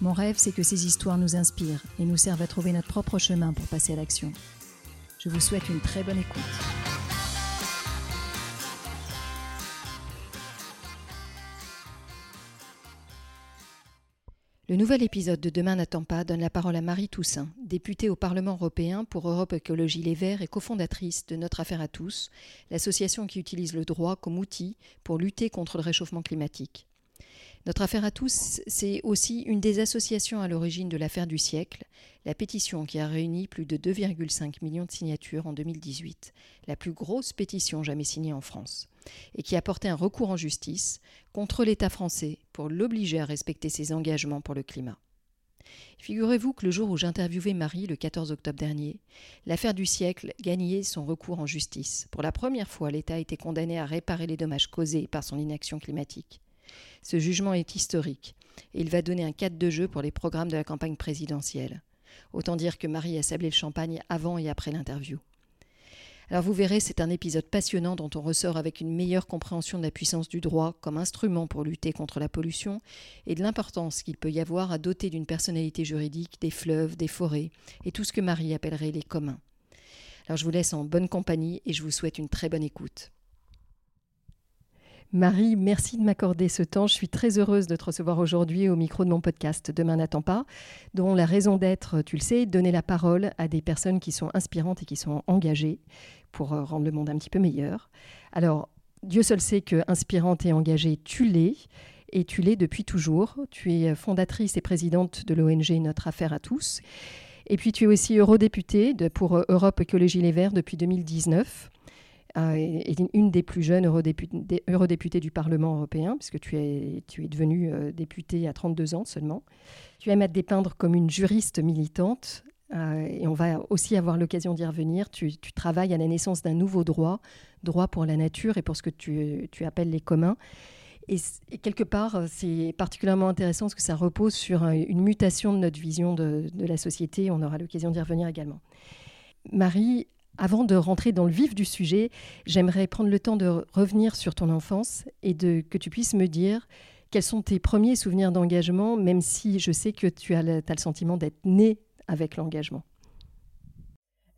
Mon rêve, c'est que ces histoires nous inspirent et nous servent à trouver notre propre chemin pour passer à l'action. Je vous souhaite une très bonne écoute. Le nouvel épisode de Demain n'attend pas donne la parole à Marie Toussaint, députée au Parlement européen pour Europe Écologie Les Verts et cofondatrice de Notre Affaire à tous, l'association qui utilise le droit comme outil pour lutter contre le réchauffement climatique. Notre affaire à tous, c'est aussi une des associations à l'origine de l'affaire du siècle, la pétition qui a réuni plus de 2,5 millions de signatures en 2018, la plus grosse pétition jamais signée en France, et qui a porté un recours en justice contre l'État français pour l'obliger à respecter ses engagements pour le climat. Figurez-vous que le jour où j'interviewais Marie, le 14 octobre dernier, l'affaire du siècle gagnait son recours en justice. Pour la première fois, l'État a été condamné à réparer les dommages causés par son inaction climatique. Ce jugement est historique et il va donner un cadre de jeu pour les programmes de la campagne présidentielle. Autant dire que Marie a sablé le champagne avant et après l'interview. Alors vous verrez, c'est un épisode passionnant dont on ressort avec une meilleure compréhension de la puissance du droit comme instrument pour lutter contre la pollution et de l'importance qu'il peut y avoir à doter d'une personnalité juridique des fleuves, des forêts et tout ce que Marie appellerait les communs. Alors je vous laisse en bonne compagnie et je vous souhaite une très bonne écoute. Marie, merci de m'accorder ce temps. Je suis très heureuse de te recevoir aujourd'hui au micro de mon podcast Demain n'attend pas, dont la raison d'être, tu le sais, donner la parole à des personnes qui sont inspirantes et qui sont engagées pour euh, rendre le monde un petit peu meilleur. Alors, Dieu seul sait que inspirante et engagée, tu l'es. Et tu l'es depuis toujours. Tu es fondatrice et présidente de l'ONG Notre Affaire à tous. Et puis tu es aussi eurodéputée pour euh, Europe Écologie Les Verts depuis 2019 est une des plus jeunes eurodéputées, du Parlement européen, puisque tu es, tu es devenue euh, députée à 32 ans seulement. Tu aimes à te dépeindre comme une juriste militante, euh, et on va aussi avoir l'occasion d'y revenir. Tu, travailles à la naissance d'un nouveau droit, droit pour la nature et pour ce que tu, tu appelles les communs. Et, quelque part, euh, c'est particulièrement intéressant parce que ça repose sur une mutation de notre vision de, de la société. On aura l'occasion d'y revenir également. Marie, avant de rentrer dans le vif du sujet, j'aimerais prendre le temps de revenir sur ton enfance et de, que tu puisses me dire quels sont tes premiers souvenirs d'engagement, même si je sais que tu as le, sentiment d'être né avec l'engagement.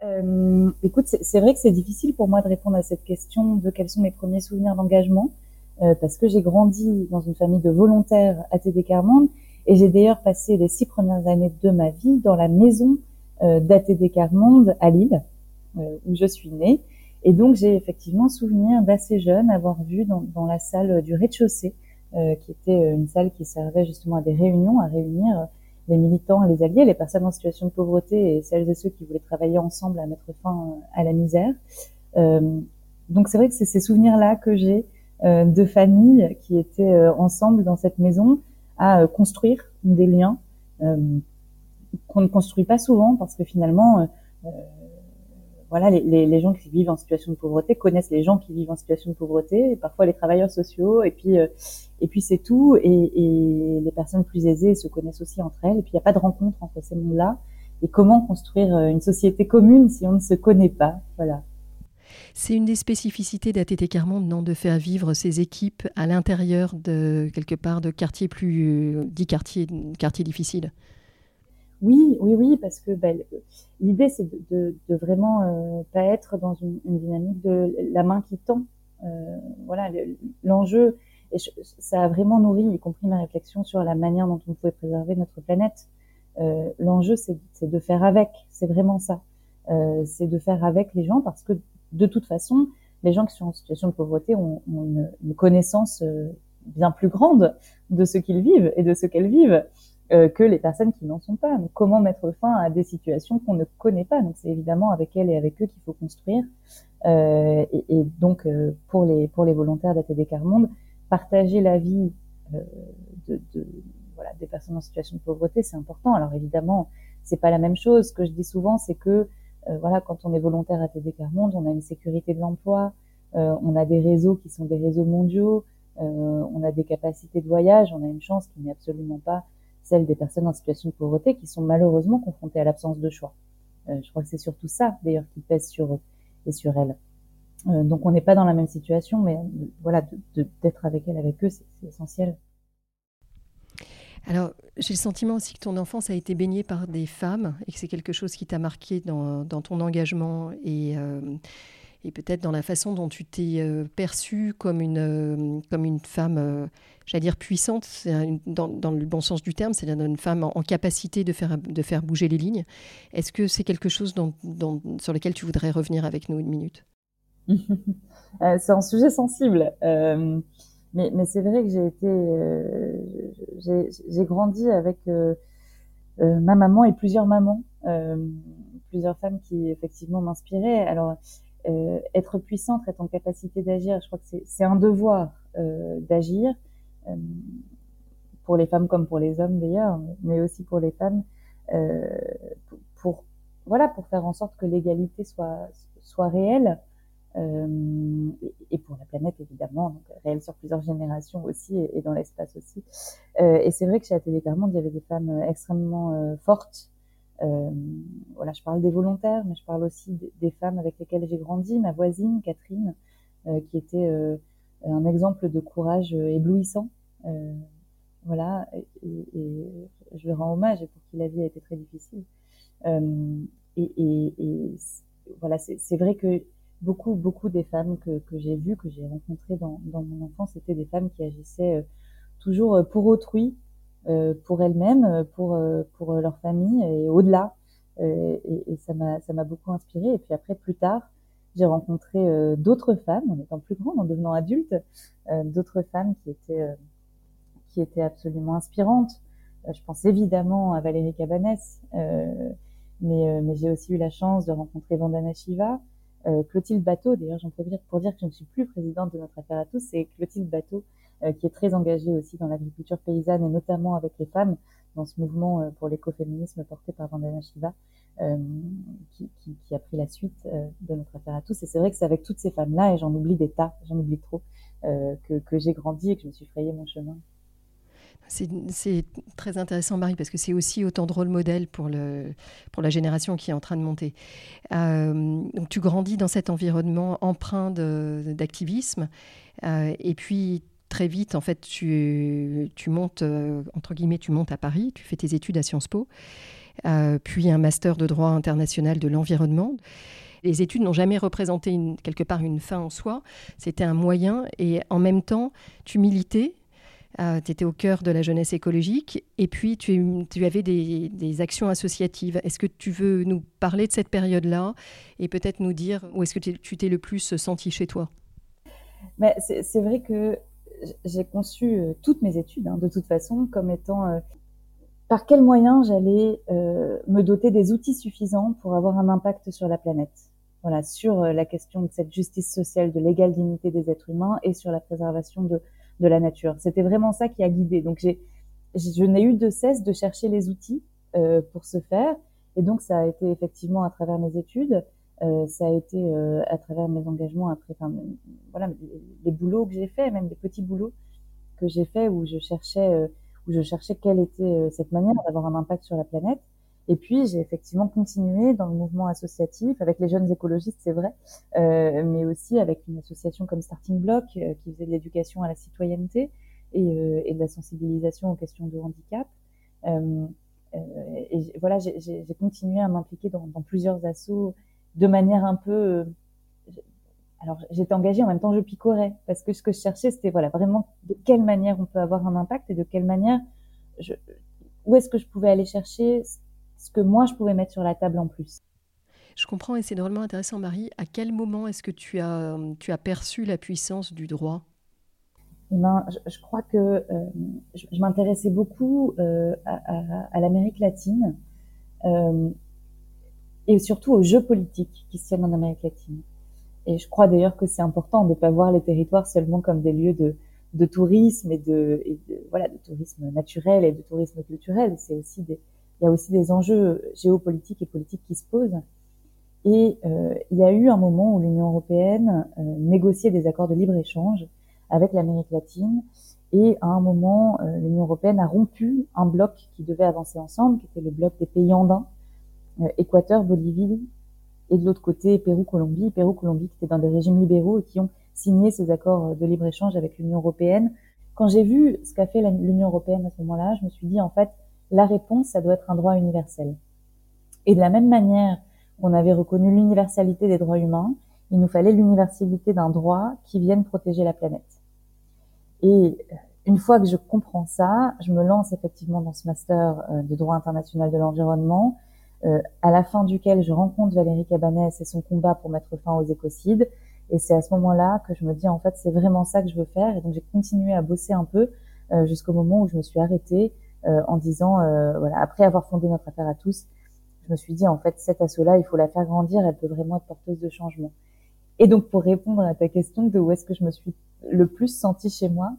Euh, écoute, c'est vrai que c'est difficile pour moi de répondre à cette question de quels sont mes premiers souvenirs d'engagement, euh, parce que j'ai grandi dans une famille de volontaires à TD Carmonde, et j'ai d'ailleurs passé les six premières années de ma vie dans la maison euh, d'ATD Carmonde à Lille, où je suis née. Et donc j'ai effectivement souvenir d'assez jeune avoir vu dans, la salle du rez-de-chaussée, euh, qui était une salle qui servait justement à des réunions, à réunir les militants, les alliés, les personnes en situation de pauvreté et celles et ceux qui voulaient travailler ensemble à mettre fin à la misère. Euh, donc c'est vrai que c'est ces souvenirs-là que j'ai euh, de familles qui étaient euh, ensemble dans cette maison à construire des liens qu'on ne construit pas souvent parce que finalement voilà, les, gens qui vivent en situation de pauvreté connaissent les gens qui vivent en situation de pauvreté, et parfois les travailleurs sociaux, et puis euh, et puis c'est tout. Et, et, les personnes plus aisées se connaissent aussi entre elles. Et puis il n'y a pas de rencontre entre ces mondes-là. Et comment construire euh, une société commune si on ne se connaît pas? Voilà. C'est une des spécificités d'ATT Carmonde, non, de faire vivre ces équipes à l'intérieur de quelque part de quartiers plus dits quartiers, quartiers difficiles. Oui, oui, oui, parce que ben, l'idée c'est de, de, de, vraiment euh, pas être dans une, une, dynamique de la main qui tend. Euh, voilà, l'enjeu, et ça a vraiment nourri, y compris ma réflexion sur la manière dont on pouvait préserver notre planète. Euh, l'enjeu, c'est de faire avec, c'est vraiment ça. Euh, c'est de faire avec les gens parce que de toute façon, les gens qui sont en situation de pauvreté ont, ont une, une, connaissance euh, bien plus grande de ce qu'ils vivent et de ce qu'elles vivent. Euh, que les personnes qui n'en sont pas. Donc, comment mettre fin à des situations qu'on ne connaît pas? Donc, c'est évidemment avec elles et avec eux qu'il faut construire. Euh, et, et, donc, euh, pour les pour les volontaires d'ATD Carmonde, partager la vie euh, de, de, voilà, des personnes en situation de pauvreté, c'est important. Alors évidemment, c'est pas la même chose. Ce que je dis souvent, c'est que voilà, quand on est volontaire à TD Monde, on a une sécurité de l'emploi, on a des réseaux qui sont des réseaux mondiaux, on a des capacités de voyage, on a une chance qui n'est absolument pas celle des personnes en situation de pauvreté qui sont malheureusement confrontées à l'absence de choix. je crois que c'est surtout ça, d'ailleurs, qui pèse sur eux et sur elles. Euh, donc on n'est pas dans la même situation, mais voilà, d'être avec elle, avec eux, c'est essentiel. Alors, j'ai le sentiment aussi que ton enfance a été baignée par des femmes et que c'est quelque chose qui t'a marqué dans, ton engagement et, euh, et peut-être dans la façon dont tu t'es euh, perçue comme une, comme une femme, j'allais dire puissante, dans, le bon sens du terme, c'est-à-dire une femme en, capacité de faire, de faire bouger les lignes. Est-ce que c'est quelque chose sur lequel tu voudrais revenir avec nous une minute? Euh, c'est un sujet sensible. Euh, mais, mais c'est vrai que j'ai été, euh, j'ai grandi avec ma maman et plusieurs mamans, plusieurs femmes qui effectivement m'inspiraient. Alors, être puissante, être en capacité d'agir, je crois que c'est un devoir d'agir pour les femmes comme pour les hommes d'ailleurs, mais aussi pour les femmes, pour, voilà, pour faire en sorte que l'égalité soit soit réelle. Euh, et pour la planète évidemment, réelle sur plusieurs générations aussi et, dans l'espace aussi. Euh, et c'est vrai que chez Atelier Carmonde, il y avait des femmes euh, extrêmement fortes. Voilà, je parle des volontaires, mais je parle aussi des, femmes avec lesquelles j'ai grandi. Ma voisine Catherine, qui était un exemple de courage éblouissant. voilà, et, et, je lui rends hommage pour qui la vie a été très difficile. et, et voilà, c'est vrai que beaucoup, beaucoup des femmes que, que j'ai vues, que j'ai rencontrées dans, dans mon enfance, c'était des femmes qui agissaient euh, toujours euh, pour autrui, euh, pour elles-mêmes, pour, pour leur famille et au-delà. et, et ça m'a, beaucoup inspirée. Et puis après, plus tard, j'ai rencontré d'autres femmes, en étant plus grande, en devenant adulte, d'autres femmes qui étaient, qui étaient absolument inspirantes. je pense évidemment à Valérie Cabanès, mais, mais j'ai aussi eu la chance de rencontrer Vandana Shiva, euh, Clotilde Bateau, d'ailleurs j'en profite pour dire que je ne suis plus présidente de notre affaire à tous, c'est Clotilde Bateau euh, qui est très engagée aussi dans l'agriculture paysanne et notamment avec les femmes dans ce mouvement euh, pour l'écoféminisme porté par Vandana Shiva, qui, qui, a pris la suite de notre affaire à tous. Et c'est vrai que c'est avec toutes ces femmes-là, et j'en oublie des tas, j'en oublie trop, que, j'ai grandi et que je me suis frayé mon chemin. C'est très intéressant, Marie, parce que c'est aussi autant de rôle modèle pour, le, pour la génération qui est en train de monter. Euh, donc, tu grandis dans cet environnement empreint d'activisme, euh, et puis très vite, en fait, tu, montes, euh, entre guillemets, tu montes à Paris, tu fais tes études à Sciences Po, puis un master de droit international de l'environnement. Les études n'ont jamais représenté une, quelque part une fin en soi, c'était un moyen, et en même temps, tu militais euh, tu étais au cœur de la jeunesse écologique et puis tu, avais des, des, actions associatives. Est-ce que tu veux nous parler de cette période-là et peut-être nous dire où est-ce que tu t'es le plus senti chez toi? C'est vrai que j'ai conçu euh, toutes mes études, hein, de toute façon, comme étant euh, par quels moyens j'allais me doter des outils suffisants pour avoir un impact sur la planète. Voilà, sur la question de cette justice sociale, de l'égale dignité des êtres humains et sur la préservation de, de la nature. C'était vraiment ça qui a guidé. Donc j'ai, je n'ai eu de cesse de chercher les outils euh, pour ce faire. Et donc ça a été effectivement à travers mes études, euh, ça a été euh, à travers mes engagements après, enfin, voilà, les, boulots que j'ai faits, même des petits boulots que j'ai faits où je cherchais, euh, où je cherchais quelle était euh, cette manière d'avoir un impact sur la planète. Et puis j'ai effectivement continué dans le mouvement associatif avec les jeunes écologistes, c'est vrai, euh, mais aussi avec une association comme Starting Block qui faisait de l'éducation à la citoyenneté et, et, de la sensibilisation aux questions de handicap. Et voilà, j'ai continué à m'impliquer dans, dans, plusieurs assos de manière un peu. alors j'étais engagée en même temps je picorais parce que ce que je cherchais c'était voilà vraiment de quelle manière on peut avoir un impact et de quelle manière je, où est-ce que je pouvais aller chercher ce que moi je pouvais mettre sur la table en plus. Je comprends et c'est drôlement intéressant, Marie. À quel moment est-ce que tu as, tu as perçu la puissance du droit? Eh ben, je, crois que euh, je, m'intéressais beaucoup euh, à, l'Amérique latine euh, et surtout aux jeux politiques qui se tiennent en Amérique latine. Et je crois d'ailleurs que c'est important de ne pas voir les territoires seulement comme des lieux de, de tourisme et de, et de, voilà de tourisme naturel et de tourisme culturel. C'est aussi des il y a aussi des enjeux géopolitiques et politiques qui se posent. Et euh, il y a eu un moment où l'Union européenne euh, négociait des accords de libre-échange avec l'Amérique latine. Et à un moment, euh, l'Union européenne a rompu un bloc qui devait avancer ensemble, qui était le bloc des pays andins, Équateur, Bolivie, et de l'autre côté, Pérou-Colombie. Pérou-Colombie qui étaient dans des régimes libéraux et qui ont signé ces accords de libre-échange avec l'Union européenne. Quand j'ai vu ce qu'a fait l'Union européenne à ce moment-là, je me suis dit, en fait, la réponse, ça doit être un droit universel. Et de la même manière qu'on avait reconnu l'universalité des droits humains, il nous fallait l'universalité d'un droit qui vienne protéger la planète. Et une fois que je comprends ça, je me lance effectivement dans ce master euh, de droit international de l'environnement, euh, à la fin duquel je rencontre Valérie Cabanès et son combat pour mettre fin aux écocides. Et c'est à ce moment-là que je me dis en fait c'est vraiment ça que je veux faire. Et donc j'ai continué à bosser un peu euh, jusqu'au moment où je me suis arrêtée euh, en disant, euh, voilà, après avoir fondé notre affaire à tous, je me suis dit, en fait, cette asso-là, il faut la faire grandir, elle peut vraiment être porteuse de changement. Et donc, pour répondre à ta question de où est-ce que je me suis le plus sentie chez moi,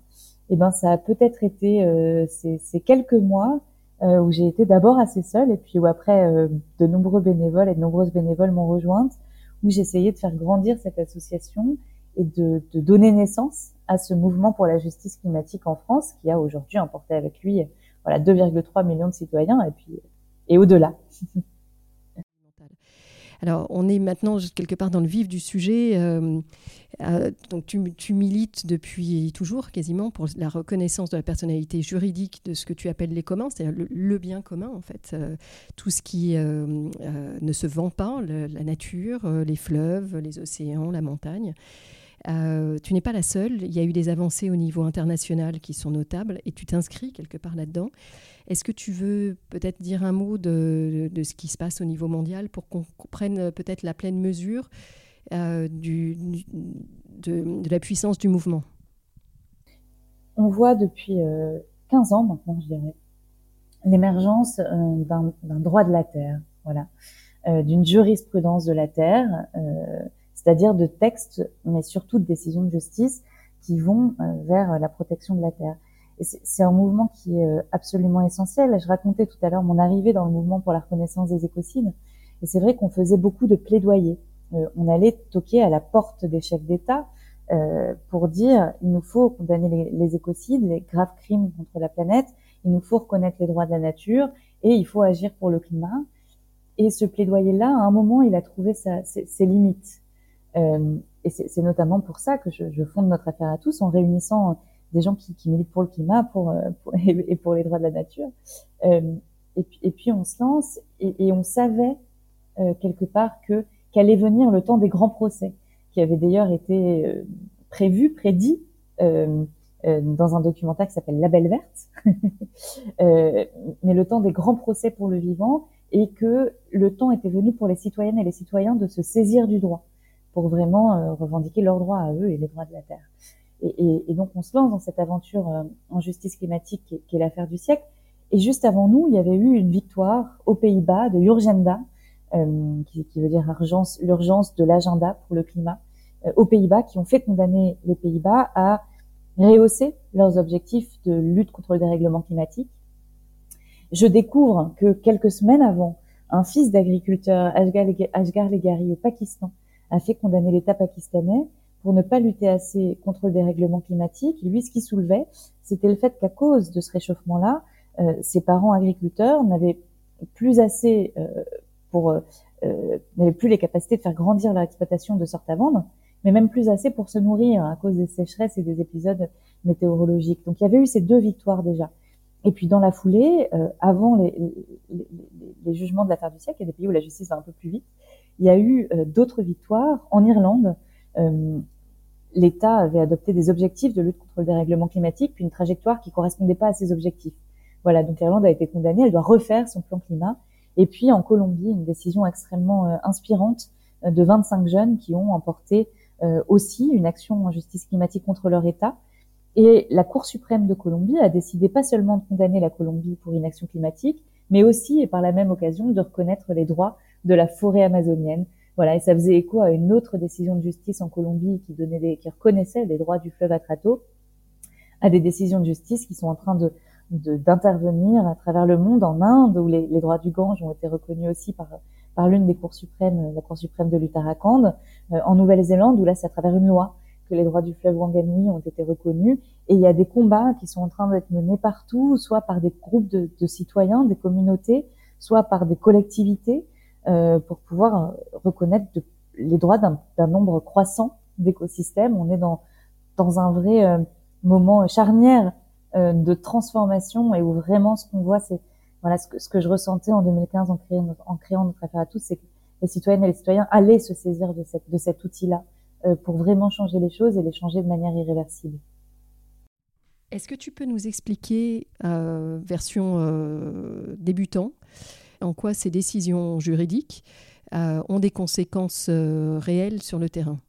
eh ben, ça a peut-être été euh, ces, ces, quelques mois euh, où j'ai été d'abord assez seule et puis où après euh, de nombreux bénévoles et de nombreuses bénévoles m'ont rejointe, où j'essayais de faire grandir cette association et de, de, donner naissance à ce mouvement pour la justice climatique en France qui a aujourd'hui emporté avec lui voilà 2,3 millions de citoyens et puis et au-delà. Alors, on est maintenant quelque part dans le vif du sujet. Euh, euh, tu, milites depuis toujours, quasiment, pour la reconnaissance de la personnalité juridique de ce que tu appelles les communs, c'est-à-dire le, bien commun, en fait. Euh, tout ce qui ne se vend pas, la nature, les fleuves, les océans, la montagne. Euh, tu n'es pas la seule. Il y a eu des avancées au niveau international qui sont notables et tu t'inscris quelque part là-dedans. Est-ce que tu veux peut-être dire un mot de, ce qui se passe au niveau mondial pour qu'on comprenne peut-être la pleine mesure euh, de, la puissance du mouvement? On voit depuis 15 euh, ans maintenant, je dirais, l'émergence d'un droit de la terre, voilà, d'une jurisprudence de la terre c'est-à-dire de textes, mais surtout de décisions de justice qui vont euh, vers la protection de la terre. Et c'est un mouvement qui est euh, absolument essentiel. Je racontais tout à l'heure mon arrivée dans le mouvement pour la reconnaissance des écocides. Et c'est vrai qu'on faisait beaucoup de plaidoyer. Euh, on allait toquer à la porte des chefs d'État pour dire il nous faut condamner les, écocides, les graves crimes contre la planète, il nous faut reconnaître les droits de la nature et il faut agir pour le climat. Et ce plaidoyer-là, à un moment, il a trouvé ses limites. Euh, et c'est notamment pour ça que je, je, fonde notre affaire à tous en réunissant des gens qui, qui militent pour le climat pour, euh, pour et, pour les droits de la nature. Euh, et, puis, on se lance et, et on savait euh, quelque part que qu'allait venir le temps des grands procès, qui avait d'ailleurs été euh, prévu, prédit euh, dans un documentaire qui s'appelle La Belle Verte. mais le temps des grands procès pour le vivant et que le temps était venu pour les citoyennes et les citoyens de se saisir du droit pour vraiment euh, revendiquer leurs droits à eux et les droits de la Terre. Et, donc on se lance dans cette aventure euh, en justice climatique qui est, l'affaire du siècle. Et juste avant nous, il y avait eu une victoire aux Pays-Bas de Urgenda, euh, qui, veut dire l'urgence de l'agenda pour le climat, aux Pays-Bas, qui ont fait condamner les Pays-Bas à rehausser leurs objectifs de lutte contre le dérèglement climatique. Je découvre que quelques semaines avant, un fils d'agriculteur, Ashgar Legari, au Pakistan, a fait condamner l'État pakistanais pour ne pas lutter assez contre le dérèglement climatique. Lui, ce qui soulevait, c'était le fait qu'à cause de ce réchauffement-là, euh, ses parents agriculteurs n'avaient plus assez euh, pour euh, euh, n'avaient plus les capacités de faire grandir leur exploitation de sorte à vendre, mais même plus assez pour se nourrir à cause des sécheresses et des épisodes météorologiques. Donc il y avait eu ces deux victoires déjà. Et puis dans la foulée, euh, avant les, les, les, jugements de l'affaire du siècle, il y a des pays où la justice va un peu plus vite, il y a eu euh, d'autres victoires. En Irlande, euh, l'État avait adopté des objectifs de lutte contre le dérèglement climatique, puis une trajectoire qui correspondait pas à ces objectifs. Voilà, donc l'Irlande a été condamnée, elle doit refaire son plan climat. Et puis en Colombie, une décision extrêmement euh, inspirante de 25 jeunes qui ont emporté aussi une action en justice climatique contre leur État. Et la Cour suprême de Colombie a décidé pas seulement de condamner la Colombie pour inaction climatique, mais aussi, et par la même occasion, de reconnaître les droits de la forêt amazonienne. Voilà, et ça faisait écho à une autre décision de justice en Colombie qui donnait des, qui reconnaissait les droits du fleuve Atrato, à des décisions de justice qui sont en train de d'intervenir à travers le monde, en Inde, où les, les, droits du Gange ont été reconnus aussi par, par l'une des cours suprêmes, la Cour suprême de l'Uttarakhand, euh, en Nouvelle-Zélande, où là, c'est à travers une loi que les droits du fleuve Wanganui ont été reconnus. Et il y a des combats qui sont en train d'être menés partout, soit par des groupes de, de citoyens, des communautés, soit par des collectivités, pour pouvoir euh, reconnaître les droits d'un nombre croissant d'écosystèmes. On est dans, dans un vrai euh, moment charnière euh, de transformation et où vraiment ce qu'on voit, c'est voilà ce que, ce que je ressentais en 2015 en créant, en créant notre affaire à tous, c'est que les citoyennes et les citoyens allaient se saisir de, cette, de cet outil-là euh, pour vraiment changer les choses et les changer de manière irréversible. Est-ce que tu peux nous expliquer, euh, version euh, débutant, en quoi ces décisions juridiques euh, ont des conséquences euh, réelles sur le terrain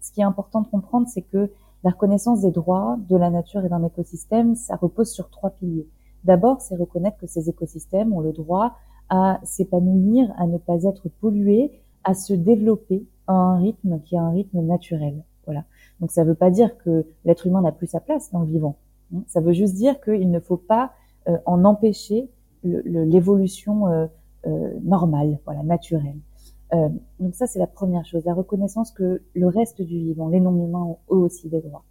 Ce qui est important de comprendre, c'est que la reconnaissance des droits de la nature et d'un écosystème, ça repose sur trois piliers. D'abord, c'est reconnaître que ces écosystèmes ont le droit à s'épanouir, à ne pas être pollués, à se développer à un rythme qui est un rythme naturel. Voilà. Donc ça ne veut pas dire que l'être humain n'a plus sa place dans le vivant. Ça veut juste dire qu'il ne faut pas euh, en empêcher l'évolution euh, euh, normale, voilà, naturelle. Euh, donc ça, c'est la première chose, la reconnaissance que le reste du vivant, les non-humains ont eux aussi des droits.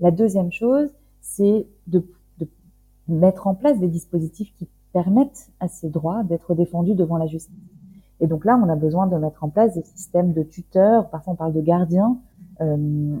La deuxième chose, c'est de, de, mettre en place des dispositifs qui permettent à ces droits d'être défendus devant la justice. Et donc là, on a besoin de mettre en place des systèmes de tuteurs, parfois on parle de gardiens, euh,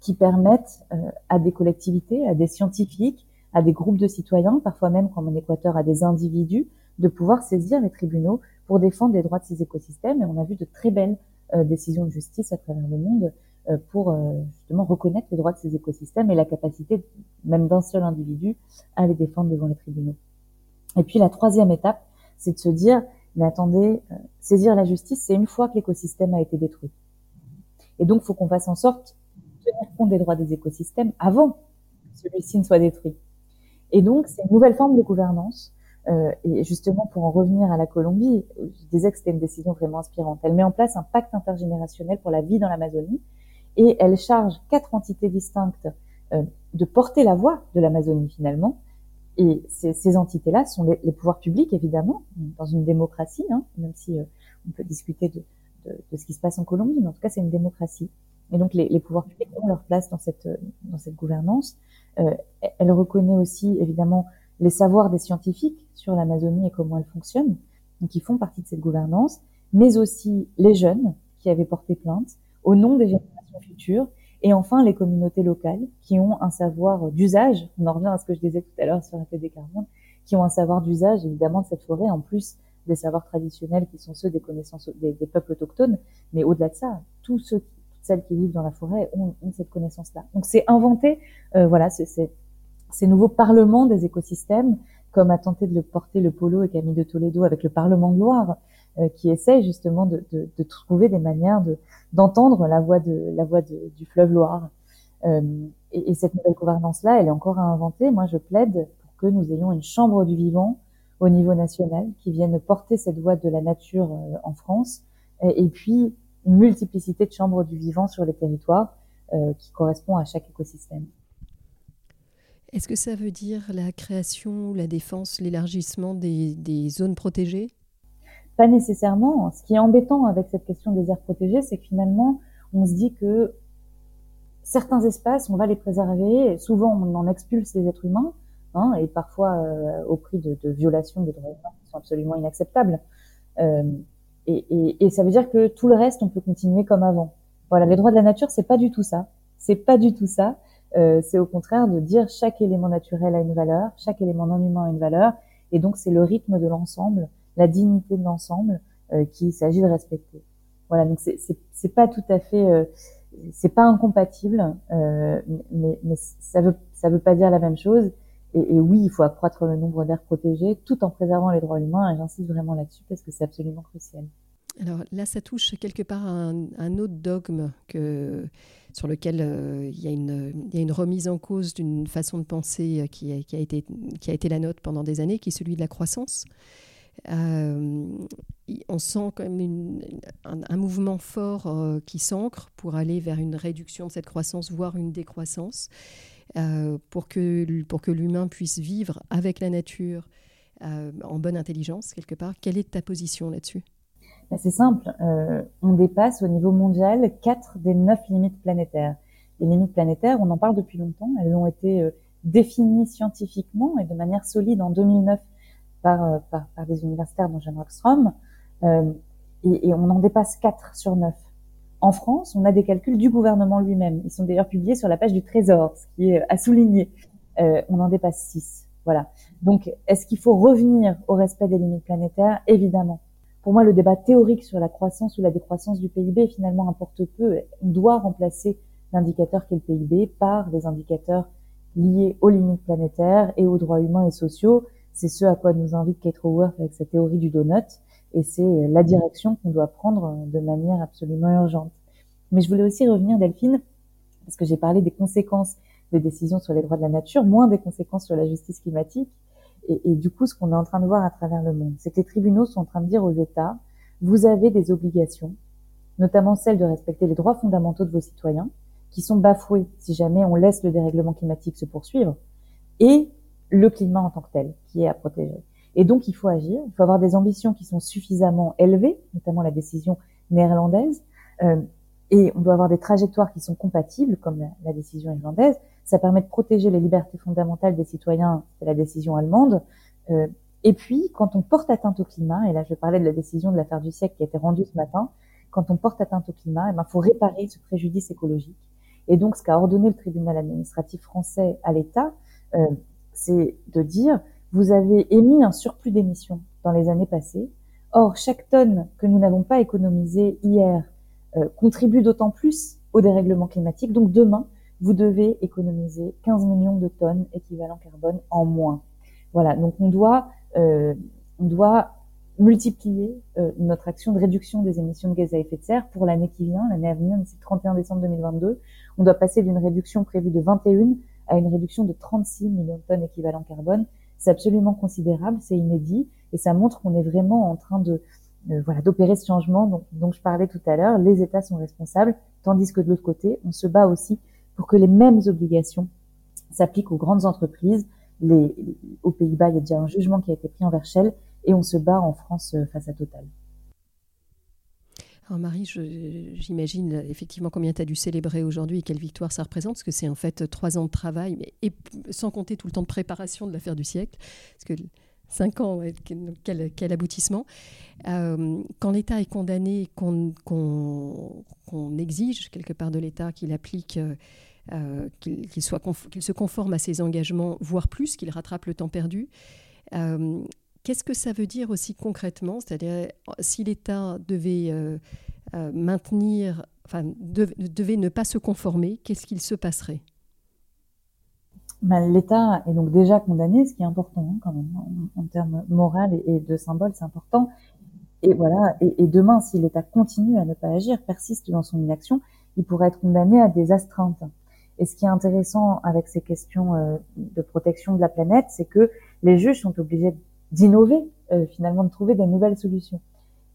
qui permettent à des collectivités, à des scientifiques, à des groupes de citoyens, parfois même comme en Équateur à des individus, de pouvoir saisir les tribunaux pour défendre les droits de ces écosystèmes. Et on a vu de très belles euh, décisions de justice à travers le monde euh, pour euh, justement reconnaître les droits de ces écosystèmes et la capacité même d'un seul individu à les défendre devant les tribunaux. Et puis la troisième étape, c'est de se dire, mais attendez, euh, saisir la justice, c'est une fois que l'écosystème a été détruit. Et donc, il faut qu'on fasse en sorte de tenir compte des droits des écosystèmes avant que celui-ci ne soit détruit. Et donc, c'est une nouvelle forme de gouvernance euh, et justement, pour en revenir à la Colombie, je disais que c'était une décision vraiment inspirante. Elle met en place un pacte intergénérationnel pour la vie dans l'Amazonie et elle charge quatre entités distinctes euh, de porter la voix de l'Amazonie finalement. Et ces, ces entités-là sont les, les, pouvoirs publics, évidemment, dans une démocratie, hein, même si euh, on peut discuter de, de, de, ce qui se passe en Colombie, mais en tout cas, c'est une démocratie. Et donc, les, les, pouvoirs publics ont leur place dans cette, dans cette gouvernance. Euh, elle reconnaît aussi, évidemment, les savoirs des scientifiques sur l'Amazonie et comment elle fonctionne, donc qui font partie de cette gouvernance, mais aussi les jeunes qui avaient porté plainte au nom des générations futures, et enfin les communautés locales qui ont un savoir d'usage, on en revient à ce que je disais tout à l'heure sur la des carbone, qui ont un savoir d'usage évidemment de cette forêt, en plus des savoirs traditionnels qui sont ceux des connaissances des, des peuples autochtones, mais au-delà de ça, tous ceux, toutes celles qui vivent dans la forêt ont, cette connaissance-là. Donc c'est inventé, euh, voilà, c'est ces nouveaux parlements des écosystèmes, comme a tenté de le porter le Polo et Camille de Toledo avec le Parlement de Loire, euh, qui essaie justement de, de, de, trouver des manières de d'entendre la voix de la voix de, du fleuve Loire. Euh, et, et, cette nouvelle gouvernance-là, elle est encore à inventer. Moi, je plaide pour que nous ayons une chambre du vivant au niveau national qui vienne porter cette voix de la nature euh, en France, et, puis une multiplicité de chambres du vivant sur les territoires euh, qui correspond à chaque écosystème. Est-ce que ça veut dire la création, la défense, l'élargissement des, des, zones protégées? Pas nécessairement. Ce qui est embêtant avec cette question des aires protégées, c'est que finalement, on se dit que certains espaces, on va les préserver. Souvent, on en expulse les êtres humains, hein, et parfois euh, au prix de, de, violations des droits humains qui sont absolument inacceptables. Euh, et, et, et ça veut dire que tout le reste, on peut continuer comme avant. Voilà, les droits de la nature, c'est pas du tout ça. C'est pas du tout ça. Euh, c'est au contraire de dire chaque élément naturel a une valeur, chaque élément non humain a une valeur, et donc c'est le rythme de l'ensemble, la dignité de l'ensemble euh, qu'il s'agit de respecter. Voilà, donc c'est pas tout à fait, euh, c'est pas incompatible, euh, mais, mais ça veut ça veut pas dire la même chose. Et, oui, il faut accroître le nombre d'aires protégées tout en préservant les droits humains, et j'insiste vraiment là-dessus parce que c'est absolument crucial. Alors là, ça touche quelque part à un, autre dogme sur lequel euh, il, y a une, remise en cause d'une façon de penser euh, qui a, été, la nôtre pendant des années, qui est celui de la croissance. Euh, on sent quand même un, mouvement fort qui s'ancre pour aller vers une réduction de cette croissance, voire une décroissance. Pour que, pour que l'humain puisse vivre avec la nature en bonne intelligence, quelque part. Quelle est ta position là-dessus? Ben, C'est simple. on dépasse au niveau mondial quatre des neuf limites planétaires. Les limites planétaires, on en parle depuis longtemps. Elles ont été définies scientifiquement et de manière solide en 2009 par, par, des universitaires dont John Rockstrom. Euh, et, et, on en dépasse 4 sur 9. En France, on a des calculs du gouvernement lui-même. Ils sont d'ailleurs publiés sur la page du Trésor, ce qui est à souligner. Euh, on en dépasse 6. Voilà. Donc, est-ce qu'il faut revenir au respect des limites planétaires? Évidemment. Pour moi, le débat théorique sur la croissance ou la décroissance du PIB finalement importe peu. On doit remplacer l'indicateur qu'est le PIB par des indicateurs liés aux limites planétaires et aux droits humains et sociaux. C'est ce à quoi nous invite Kate Raworth avec sa théorie du donut et c'est la direction qu'on doit prendre de manière absolument urgente. Mais je voulais aussi revenir, Delphine, parce que j'ai parlé des conséquences des décisions sur les droits de la nature, moins des conséquences sur la justice climatique. Et, et du coup, ce qu'on est en train de voir à travers le monde, c'est que les tribunaux sont en train de dire aux États, vous avez des obligations, notamment celle de respecter les droits fondamentaux de vos citoyens, qui sont bafoués si jamais on laisse le dérèglement climatique se poursuivre, et le climat en tant que tel, qui est à protéger. Et donc, il faut agir. Il faut avoir des ambitions qui sont suffisamment élevées, notamment la décision néerlandaise. Euh, et on doit avoir des trajectoires qui sont compatibles, comme la, décision irlandaise. Ça permet de protéger les libertés fondamentales des citoyens, c'est la décision allemande. Euh, et puis, quand on porte atteinte au climat, et là je parlais de la décision de l'affaire du siècle qui a été rendue ce matin, quand on porte atteinte au climat, il eh ben, faut réparer ce préjudice écologique. Et donc, ce qu'a ordonné le tribunal administratif français à l'État, euh, c'est de dire vous avez émis un surplus d'émissions dans les années passées. Or, chaque tonne que nous n'avons pas économisée hier euh, contribue d'autant plus au dérèglement climatique. Donc demain, vous devez économiser 15 millions de tonnes équivalent carbone en moins. Voilà, donc on doit, euh, on doit multiplier euh, notre action de réduction des émissions de gaz à effet de serre pour l'année qui vient, l'année à venir, d'ici 31 décembre 2022. On doit passer d'une réduction prévue de 21 à une réduction de 36 millions de tonnes équivalent carbone c'est absolument considérable, c'est inédit et ça montre qu'on est vraiment en train de euh, voilà d'opérer ce changement dont, je parlais tout à l'heure. Les États sont responsables, tandis que de l'autre côté, on se bat aussi pour que les mêmes obligations s'appliquent aux grandes entreprises. Les, aux Pays-Bas, il y a déjà un jugement qui a été pris envers Shell et on se bat en France euh, face à Total. Alors Marie, j'imagine effectivement combien tu as dû célébrer aujourd'hui et quelle victoire ça représente, parce que c'est en fait trois ans de travail, mais, sans compter tout le temps de préparation de l'affaire du siècle, parce que cinq ans, quel, aboutissement. Euh, quand l'État est condamné, qu'on exige quelque part de l'État qu'il applique... Euh, qu'il se conforme à ses engagements, voire plus, qu'il rattrape le temps perdu. Euh, Qu'est-ce que ça veut dire aussi concrètement? C'est-à-dire, si l'État devait euh, euh, maintenir, enfin, devait ne pas se conformer, qu'est-ce qu'il se passerait? Ben, L'État est donc déjà condamné, ce qui est important hein, quand même en, termes moral et, de symbole, c'est important. Et voilà. Et, demain, si l'État continue à ne pas agir, persiste dans son inaction, il pourrait être condamné à des astreintes. Et ce qui est intéressant avec ces questions euh, de protection de la planète, c'est que les juges sont obligés d'innover, euh, finalement de trouver des nouvelles solutions.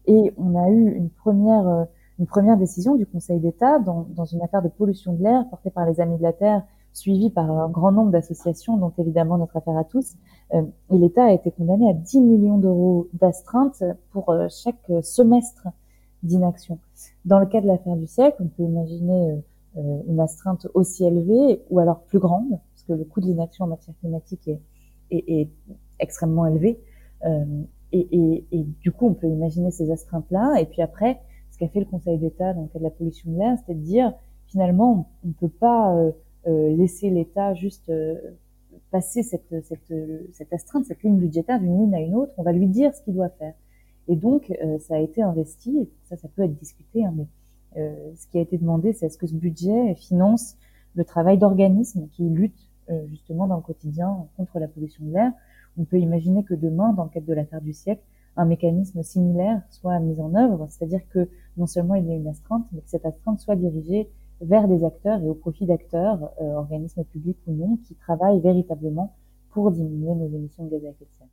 Et on a eu une première, euh, une première décision du Conseil d'État dans, dans, une affaire de pollution de l'air portée par les Amis de la Terre, suivie par un grand nombre d'associations, dont évidemment notre affaire à tous. Euh, et l'État a été condamné à 10 millions d'euros d'astreinte pour chaque semestre d'inaction. Dans le cas de l'affaire du siècle, on peut imaginer une astreinte aussi élevée ou alors plus grande, parce que le coût de l'inaction en matière climatique est, est, est extrêmement élevé. Euh, et, et, et, du coup, on peut imaginer ces astreintes-là. Et puis après, ce qu'a fait le Conseil d'État dans le cas de la pollution de l'air, c'était de dire finalement, on ne peut pas euh, euh, laisser l'État juste passer cette, cette, cette astreinte, cette ligne budgétaire d'une ligne à une autre. On va lui dire ce qu'il doit faire. Et donc, ça a été investi. ça, ça peut être discuté, hein, mais ce qui a été demandé, c'est est-ce que ce budget finance le travail d'organismes qui luttent justement dans le quotidien contre la pollution de l'air on peut imaginer que demain, dans le cadre de l'affaire du siècle, un mécanisme similaire soit mis en œuvre, c'est-à-dire que non seulement il y ait une astreinte, mais que cette astreinte soit dirigée vers des acteurs et au profit d'acteurs, euh, organismes publics ou non, qui travaillent véritablement pour diminuer nos émissions de gaz à effet de serre.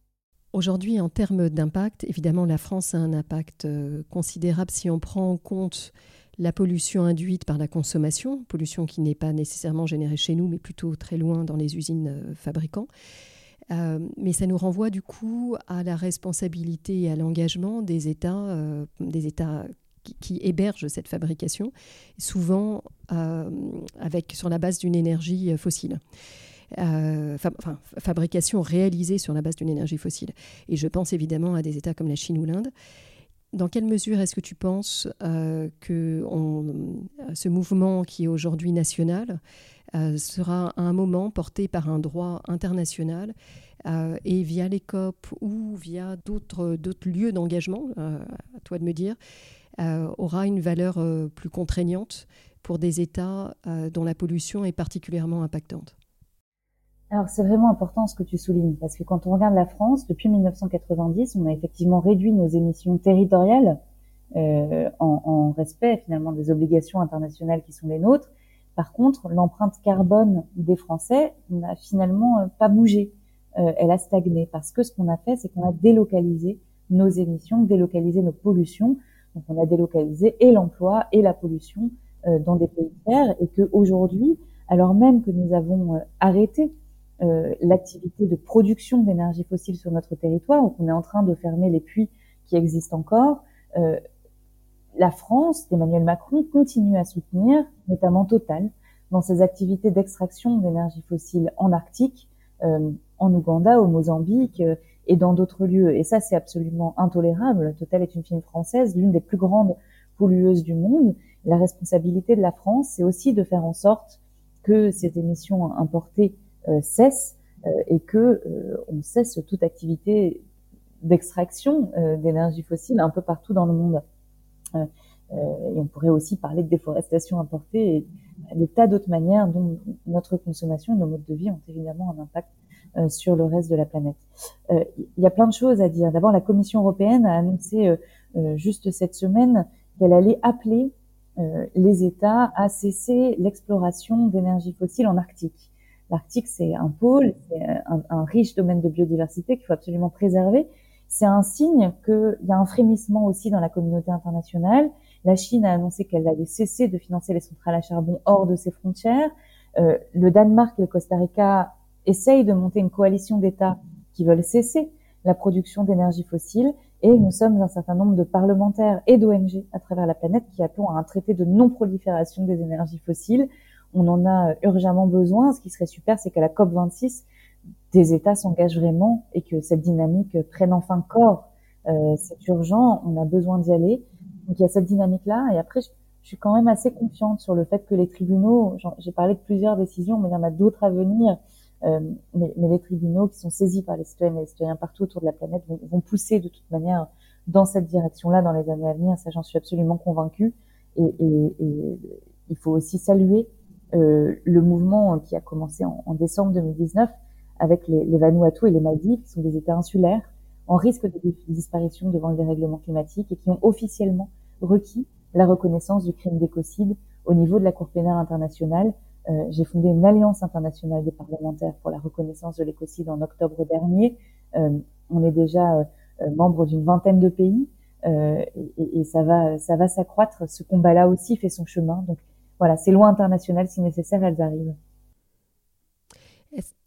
Aujourd'hui, en termes d'impact, évidemment, la France a un impact euh, considérable si on prend en compte la pollution induite par la consommation, pollution qui n'est pas nécessairement générée chez nous, mais plutôt très loin dans les usines euh, fabricants. Euh, mais ça nous renvoie du coup à la responsabilité et à l'engagement des États, euh, des États qui, hébergent cette fabrication, souvent avec, sur la base d'une énergie fossile. enfin, fabrication réalisée sur la base d'une énergie fossile. Et je pense évidemment à des États comme la Chine ou l'Inde. Dans quelle mesure est-ce que tu penses euh, que ce mouvement qui est aujourd'hui national euh, sera à un moment porté par un droit international euh, et via les COP ou via d'autres lieux d'engagement, à toi de me dire, aura une valeur plus contraignante pour des États dont la pollution est particulièrement impactante alors c'est vraiment important ce que tu soulignes, parce que quand on regarde la France, depuis 1990, on a effectivement réduit nos émissions territoriales euh, en, respect finalement des obligations internationales qui sont les nôtres. Par contre, l'empreinte carbone des Français n'a finalement euh, pas bougé, euh, elle a stagné, parce que ce qu'on a fait, c'est qu'on a délocalisé nos émissions, délocalisé nos pollutions. Donc on a délocalisé et l'emploi et la pollution euh, dans des pays tiers, et que aujourd'hui, alors même que nous avons arrêté l'activité de production d'énergie fossile sur notre territoire, donc on est en train de fermer les puits qui existent encore. Euh, la France d'Emmanuel Macron continue à soutenir, notamment Total, dans ses activités d'extraction d'énergie fossile en Arctique, euh, en Ouganda, au Mozambique euh, et dans d'autres lieux. Et ça, c'est absolument intolérable. Total est une firme française, l'une des plus grandes pollueuses du monde. La responsabilité de la France, c'est aussi de faire en sorte que ces émissions importées euh, cesse euh, et que euh, on cesse toute activité d'extraction d'énergie fossile un peu partout dans le monde. Et on pourrait aussi parler de déforestation importée et des tas d'autres manières dont notre consommation et nos modes de vie ont évidemment un impact sur le reste de la planète. Il y a plein de choses à dire. D'abord, la Commission européenne a annoncé juste cette semaine qu'elle allait appeler les États à cesser l'exploration d'énergie fossile en Arctique. L'Arctique, c'est un pôle, c'est un, riche domaine de biodiversité qu'il faut absolument préserver. C'est un signe qu'il y a un frémissement aussi dans la communauté internationale. La Chine a annoncé qu'elle allait cesser de financer les centrales à charbon hors de ses frontières. Euh, le Danemark et le Costa Rica essayent de monter une coalition d'États qui veulent cesser la production d'énergie fossile. Et nous sommes un certain nombre de parlementaires et d'ONG à travers la planète qui appellent à un traité de non-prolifération des énergies fossiles on en a urgemment besoin. Ce qui serait super, c'est qu'à la COP 26, des États s'engagent vraiment et que cette dynamique prenne enfin corps. Euh, c'est urgent, on a besoin d'y aller. Donc il y a cette dynamique-là. Et après, je, suis quand même assez confiante sur le fait que les tribunaux, j'ai parlé de plusieurs décisions, mais il y en a d'autres à venir. Euh, mais, les tribunaux qui sont saisis par les citoyennes et les citoyens partout autour de la planète vont, pousser de toute manière dans cette direction-là dans les années à venir. Ça, j'en suis absolument convaincue. Et, et, et il faut aussi saluer euh, le mouvement qui a commencé en, en décembre 2019 avec les, les, Vanuatu et les Maldives, qui sont des États insulaires en risque de disparition devant le dérèglement climatique et qui ont officiellement requis la reconnaissance du crime d'écocide au niveau de la Cour pénale internationale. Euh, J'ai fondé une alliance internationale des parlementaires pour la reconnaissance de l'écocide en octobre dernier. Euh, on est déjà euh, membre d'une vingtaine de pays euh, et, et, ça va, ça va s'accroître. Ce combat-là aussi fait son chemin. Donc voilà, ces lois internationales, si nécessaire, elles arrivent.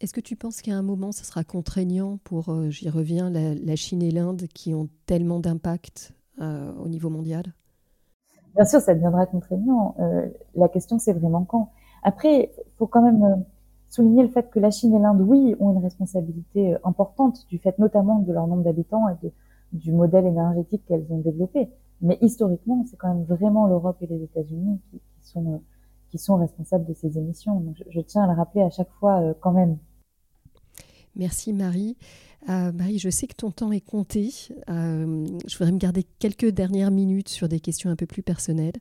Est-ce que tu penses qu'à un moment, ce sera contraignant pour, euh, j'y reviens, la, Chine et l'Inde qui ont tellement d'impact euh, au niveau mondial? Bien sûr, ça deviendra contraignant. Euh, la question, c'est vraiment quand. Après, il faut quand même souligner le fait que la Chine et l'Inde, oui, ont une responsabilité importante du fait notamment de leur nombre d'habitants et du modèle énergétique qu'elles ont développé. Mais historiquement, c'est quand même vraiment l'Europe et les États-Unis qui, sont, responsables de ces émissions. Donc, je, tiens à le rappeler à chaque fois quand même. Merci Marie. Euh, Marie, je sais que ton temps est compté. je voudrais me garder quelques dernières minutes sur des questions un peu plus personnelles.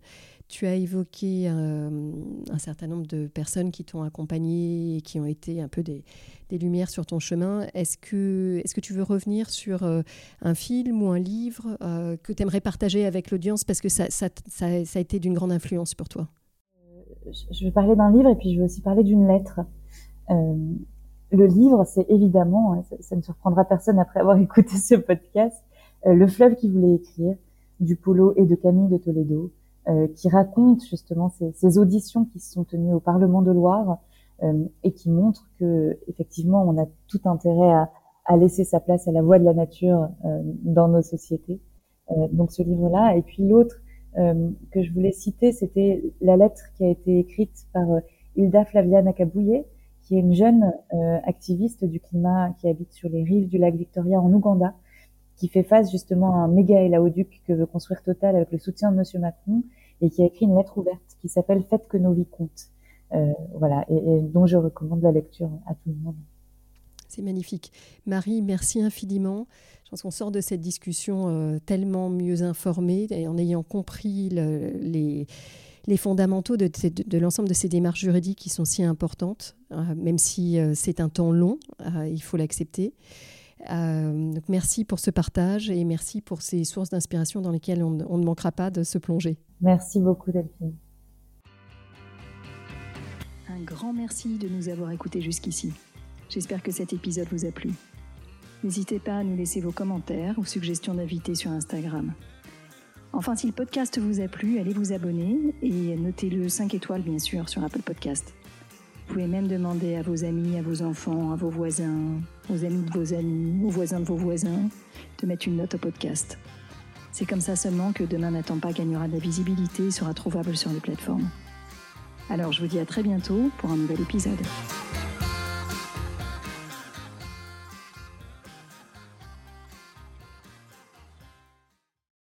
Tu as évoqué un certain nombre de personnes qui t'ont accompagné et qui ont été un peu des, lumières sur ton chemin. Est-ce que, est que tu veux revenir sur un film ou un livre que tu aimerais partager avec l'audience parce que ça, a été d'une grande influence pour toi? Je vais parler d'un livre et puis je vais aussi parler d'une lettre. Euh, le livre, c'est évidemment, hein, ça, ne surprendra personne après avoir écouté ce podcast, euh, Le fleuve qui voulait écrire, du Polo et de Camille de Toledo. qui raconte justement ces, auditions qui se sont tenues au Parlement de Loire et qui montrent que effectivement on a tout intérêt à, à laisser sa place à la voix de la nature dans nos sociétés. donc ce livre-là, et puis l'autre que je voulais citer, c'était la lettre qui a été écrite par Hilda Flavia Nakabouye, qui est une jeune euh, activiste du climat qui habite sur les rives du lac Victoria en Ouganda, qui fait face justement à un méga élaoduc que veut construire Total avec le soutien de Monsieur Macron et qui a écrit une lettre ouverte qui s'appelle Faites que nos vies comptent. Euh, voilà, et, dont je recommande la lecture à tout le monde. C'est magnifique. Marie, merci infiniment. Je pense qu'on sort de cette discussion euh, tellement mieux informée et en ayant compris le, les les fondamentaux de, de, l'ensemble de ces démarches juridiques qui sont si importantes, euh, même si euh, c'est un temps long, euh, il faut l'accepter. donc merci pour ce partage et merci pour ces sources d'inspiration dans lesquelles on, on, ne manquera pas de se plonger. Merci beaucoup Delphine. Un grand merci de nous avoir écoutés jusqu'ici. J'espère que cet épisode vous a plu. N'hésitez pas à nous laisser vos commentaires ou suggestions d'invités sur Instagram. Enfin, si le podcast vous a plu, allez vous abonner et notez-le 5 étoiles, bien sûr, sur Apple Podcast. Vous pouvez même demander à vos amis, à vos enfants, à vos voisins, aux amis de vos amis, aux voisins de vos voisins, de mettre une note au podcast. C'est comme ça seulement que Demain n'attend pas gagnera de la visibilité et sera trouvable sur les plateformes. Alors je vous dis à très bientôt pour un nouvel épisode.